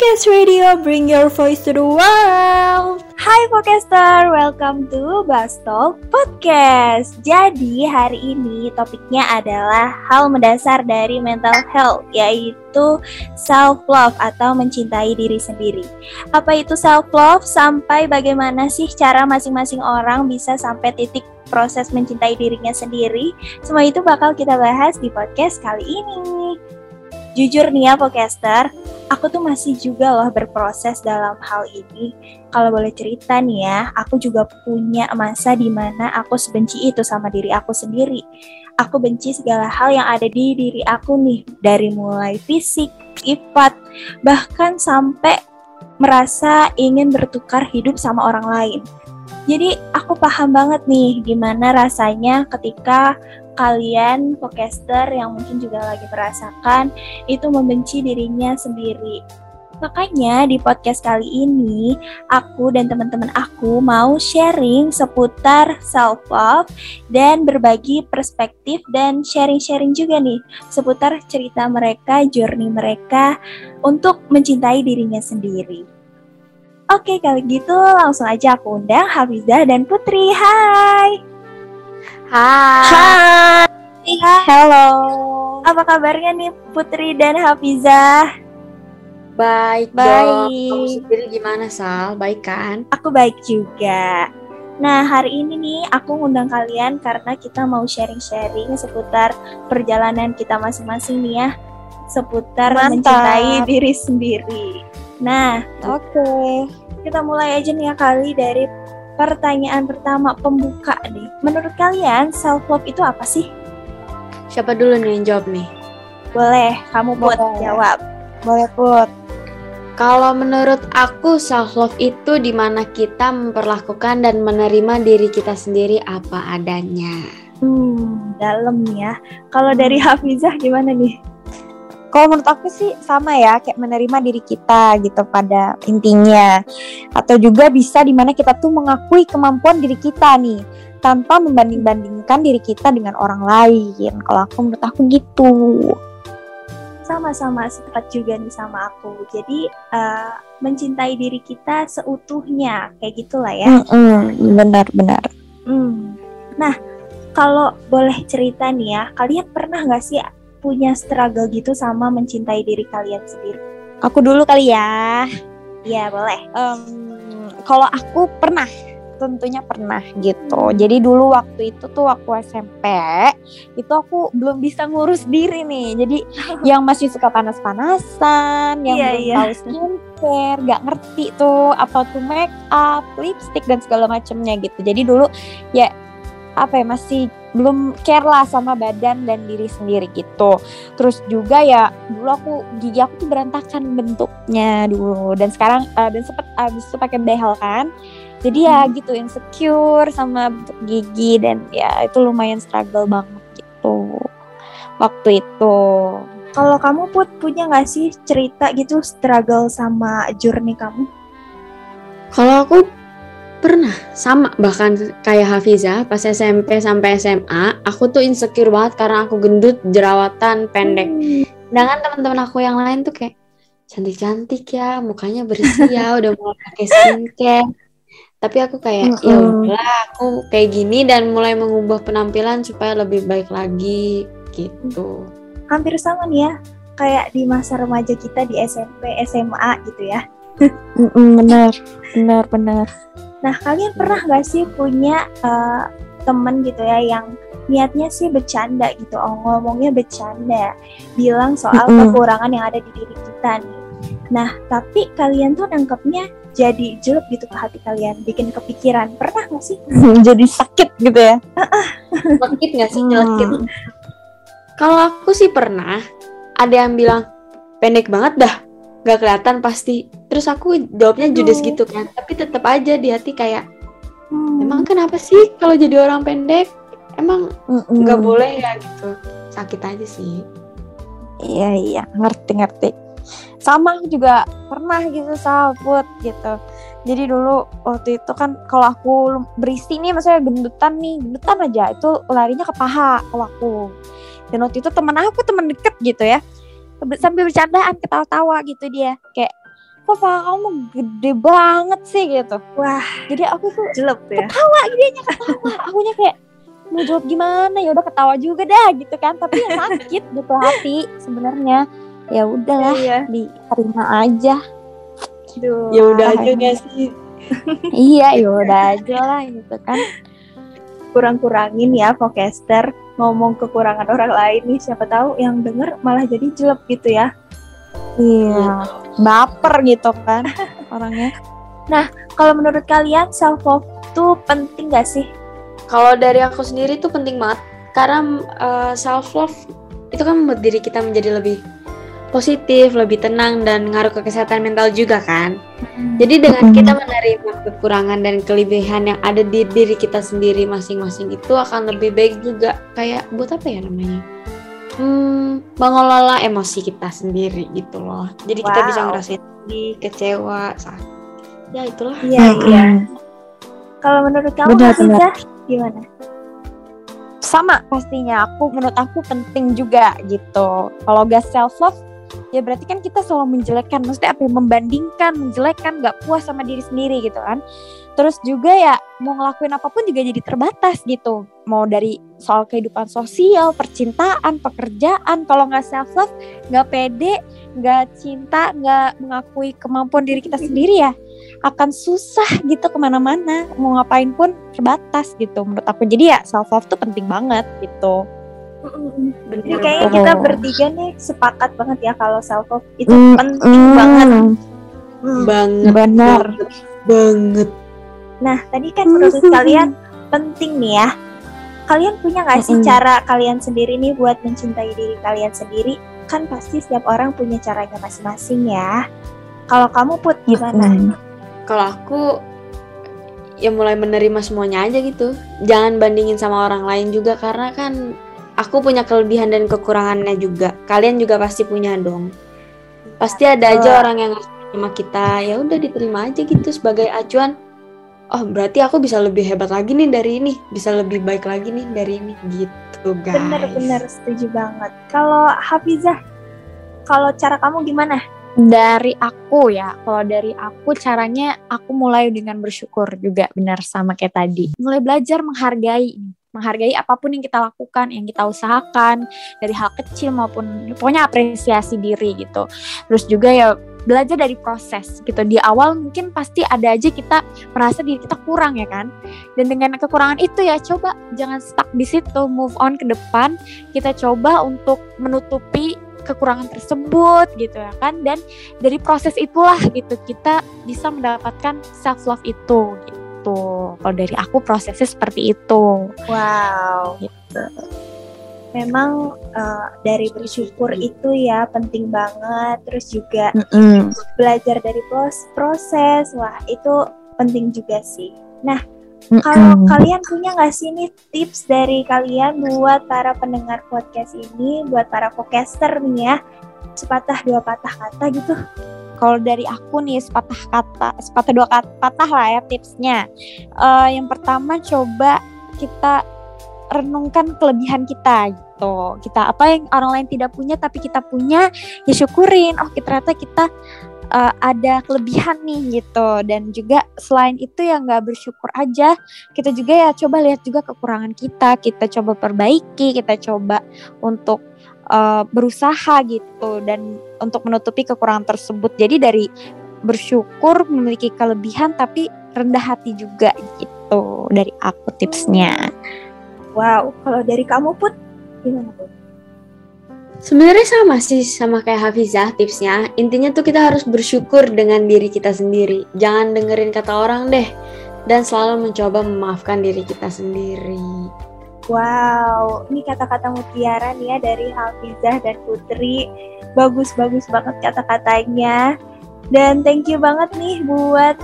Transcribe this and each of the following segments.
Podcast Radio, bring your voice to the world. Hai podcaster, welcome to Bastol Podcast. Jadi hari ini topiknya adalah hal mendasar dari mental health, yaitu self love atau mencintai diri sendiri. Apa itu self love? Sampai bagaimana sih cara masing-masing orang bisa sampai titik proses mencintai dirinya sendiri? Semua itu bakal kita bahas di podcast kali ini. Jujur nih ya podcaster, aku tuh masih juga loh berproses dalam hal ini. Kalau boleh cerita nih ya, aku juga punya masa di mana aku sebenci itu sama diri aku sendiri. Aku benci segala hal yang ada di diri aku nih, dari mulai fisik, sifat, bahkan sampai merasa ingin bertukar hidup sama orang lain. Jadi aku paham banget nih gimana rasanya ketika kalian podcaster yang mungkin juga lagi merasakan itu membenci dirinya sendiri. Makanya di podcast kali ini aku dan teman-teman aku mau sharing seputar self love dan berbagi perspektif dan sharing-sharing juga nih seputar cerita mereka, journey mereka untuk mencintai dirinya sendiri. Oke, kalau gitu langsung aja aku undang Hafizah dan Putri. Hai. Hai. Hai. Halo. Apa kabarnya nih Putri dan Hafizah? Baik, Baik. Kamu sendiri gimana, Sal? Baik kan? Aku baik juga. Nah, hari ini nih aku ngundang kalian karena kita mau sharing-sharing seputar perjalanan kita masing-masing nih ya. Seputar Mantap. mencintai diri sendiri. Nah, Oke. kita mulai aja nih ya kali dari pertanyaan pertama pembuka nih. Menurut kalian self love itu apa sih? Siapa dulu nih yang jawab nih? Boleh, kamu buat Boleh. jawab. Boleh, Put. Kalau menurut aku self love itu di mana kita memperlakukan dan menerima diri kita sendiri apa adanya. Hmm, dalam ya. Kalau dari Hafizah gimana nih? Kalau menurut aku sih sama ya, kayak menerima diri kita gitu pada intinya. Atau juga bisa di mana kita tuh mengakui kemampuan diri kita nih, tanpa membanding-bandingkan diri kita dengan orang lain. Kalau aku menurut aku gitu. sama-sama sepakat juga nih sama aku. Jadi eh, mencintai diri kita seutuhnya, kayak gitulah ya. Benar-benar. Hmm. Nah, kalau boleh cerita nih ya, kalian pernah nggak sih punya struggle gitu sama mencintai diri kalian sendiri? Aku dulu kali ya. Iya boleh. Em, kalau aku pernah, tentunya pernah gitu. Jadi dulu waktu itu tuh waktu SMP, itu aku belum bisa ngurus diri nih. Jadi yang masih suka panas-panasan, yang Iya, belum iya. tahu skincare, gak ngerti tuh apa tuh make up, lipstick dan segala macamnya gitu. Jadi dulu ya apa ya masih belum care lah sama badan dan diri sendiri gitu. Terus juga ya dulu aku gigi aku tuh berantakan bentuknya dulu dan sekarang eh, dan sempet abis itu pakai behel kan. Jadi ya Hmm. gitu insecure sama bentuk gigi dan ya itu lumayan struggle banget gitu waktu itu. Kalau kamu put punya nggak sih cerita gitu struggle sama journey kamu? Kalau aku pernah sama bahkan kayak Hafiza pas SMP sampai SMA aku tuh insecure banget karena aku gendut jerawatan pendek Hmm. sedangkan teman-teman aku yang lain tuh kayak cantik-cantik ya mukanya bersih ya udah mulai pakai skincare tapi aku kayak ya Mm-mm. udahlah aku kayak gini dan mulai mengubah penampilan supaya lebih baik lagi gitu Hampir sama nih ya, kayak di masa remaja kita di SMP, SMA gitu ya. Mm-mm, bener, bener, bener. Nah, kalian pernah nggak sih punya eh, temen gitu ya yang niatnya sih bercanda gitu, oh, ngomongnya bercanda, bilang soal Mm-mm. kekurangan yang ada di diri kita nih. Nah, tapi kalian tuh nangkepnya jadi jelek gitu ke hati kalian, bikin kepikiran. Pernah nggak sih? Jadi sakit gitu ya. nyelekit nggak sih Hmm. nyelekit kalau aku sih pernah ada yang bilang pendek banget dah nggak kelihatan pasti. Terus aku jawabnya judes gitu kan. Tapi tetap aja di hati kayak Hmm. emang kenapa sih kalau jadi orang pendek? Emang nggak boleh ya gitu. Sakit aja sih. Iya iya. Ngerti ngerti. Sama aku juga pernah gitu sahabat gitu. Jadi dulu waktu itu kan kalau aku berisi nih maksudnya gendutan nih gendutan aja. Itu larinya ke paha kalau aku. Dan waktu itu teman aku teman deket gitu ya sambil bercandaan ketawa-tawa gitu dia. Kayak kok paha kamu gede banget sih? gitu. Wah, jadi aku tuh jelek ya. ketawa dianya ketawa. Akunya kayak mau jawab gimana? Ya udah ketawa juga dah gitu kan. Tapi ya sakit gitu hati sebenarnya. Ya udahlah Iya. diterima aja. Ya udah aja gak sih? iya ya udah aja lah gitu kan. Kurang-kurangin ya podcaster ngomong kekurangan orang lain nih siapa tahu yang denger malah jadi jelek gitu ya. iya baper gitu kan orangnya Kalau menurut kalian self love tuh penting gak sih? Kalau dari aku sendiri tuh penting banget karena self love itu kan membuat diri kita menjadi lebih positif, lebih tenang dan ngaruh ke kesehatan mental juga kan. Jadi dengan kita menerima kekurangan dan kelebihan yang ada di diri kita sendiri masing-masing itu akan lebih baik juga. Kayak buat apa ya namanya? Hmm, mengelola emosi kita sendiri gitu loh. Jadi kita bisa Wow. ngerasain sedih, kecewa, sakit. Ya itulah. Iya iya. Kalau menurut kamu Benar, Hafiza, gimana? sama pastinya aku menurut aku penting juga gitu kalau gak self love ya berarti kan kita selalu menjelekkan maksudnya apa ya membandingkan menjelekkan nggak puas sama diri sendiri gitu kan. Terus juga ya mau ngelakuin apa pun juga jadi terbatas gitu. Mau dari soal kehidupan sosial percintaan pekerjaan kalau nggak self love nggak pede nggak cinta nggak mengakui kemampuan diri kita sendiri ya akan susah gitu ke mana-mana. Mau ngapain pun terbatas gitu menurut aku. Jadi ya self love tuh penting banget gitu Bener Ini kayaknya Oh. kita bertiga nih sepakat banget ya kalau self love itu Mm, penting banget. Hmm. banget. benar banget, banget. Nah, tadi kan menurut kalian penting nih ya. Kalian punya nggak sih Mm-mm. cara kalian sendiri nih buat mencintai diri kalian sendiri? Kan pasti setiap orang punya caranya masing-masing ya. Kalau kamu put gimana? Mm-mm. Kalau aku ya mulai menerima semuanya aja gitu. Jangan bandingin sama orang lain juga karena kan aku punya kelebihan dan kekurangannya juga. Kalian juga pasti punya dong. Pasti ada aja Betul. orang yang sama kita. Ya udah diterima aja gitu sebagai acuan. Oh, berarti aku bisa lebih hebat lagi nih dari ini, bisa lebih baik lagi nih dari ini gitu, guys. Bener-bener setuju banget. Kalau Hafizah, kalau cara kamu gimana? dari aku ya kalau dari aku caranya aku mulai dengan bersyukur juga benar sama kayak tadi mulai belajar menghargai menghargai apa pun yang kita lakukan yang kita usahakan dari hal kecil maupun pokoknya apresiasi diri gitu. Terus juga ya belajar dari proses gitu. Di awal mungkin pasti ada aja kita merasa diri kita kurang ya kan? Dan dengan kekurangan itu ya coba jangan stuck di situ move on ke depan. Kita coba untuk menutupi kekurangan tersebut gitu ya kan? Dan dari proses itulah gitu kita bisa mendapatkan self love itu gitu kalau dari aku prosesnya seperti itu Wow. gitu Memang eh, dari bersyukur itu ya penting banget. Terus juga belajar dari pros- proses. Wah, itu penting juga sih. Kalau kalian punya nggak sih nih tips dari kalian buat para pendengar podcast ini, buat para podcaster nih ya, sepatah dua patah kata gitu? Kalau dari aku nih sepatah kata sepatah dua kata patah lah ya tipsnya. Eh, yang pertama coba kita renungkan kelebihan kita gitu. Kita apa yang orang lain tidak punya tapi kita punya ya syukurin oh kita ternyata kita eh, ada kelebihan nih gitu. Dan juga selain itu ya nggak bersyukur aja kita juga ya coba lihat juga kekurangan kita. Kita coba perbaiki kita coba untuk eh, berusaha gitu dan untuk menutupi kekurangan tersebut. Jadi dari bersyukur memiliki kelebihan tapi rendah hati juga gitu dari aku tipsnya. Wow, kalau dari kamu put gimana put? Sebenarnya sama sih sama kayak Hafizah tipsnya. Intinya tuh kita harus bersyukur dengan diri kita sendiri. Jangan dengerin kata orang deh. Dan selalu mencoba memaafkan diri kita sendiri. Wow, ini kata-kata mutiara nih ya dari Hafizah dan Putri. Bagus-bagus banget kata-katanya. Dan thank you banget nih buat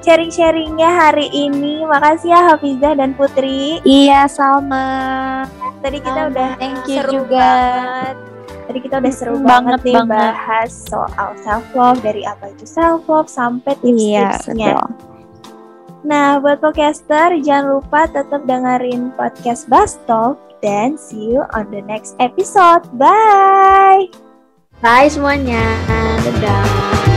sharing-sharingnya hari ini. Makasih ya Hafizah dan Putri. Iya Salma. Tadi kita Sama, udah thank you seru juga. banget. Tadi kita udah seru banget, banget, nih banget. bahas soal self love dari apa itu self love sampai Iya, tips-tipsnya. betul. Nah, buat podcaster jangan lupa tetap dengerin podcast Bastalk dan see you on the next episode. Bye. Bye semuanya. Dadah.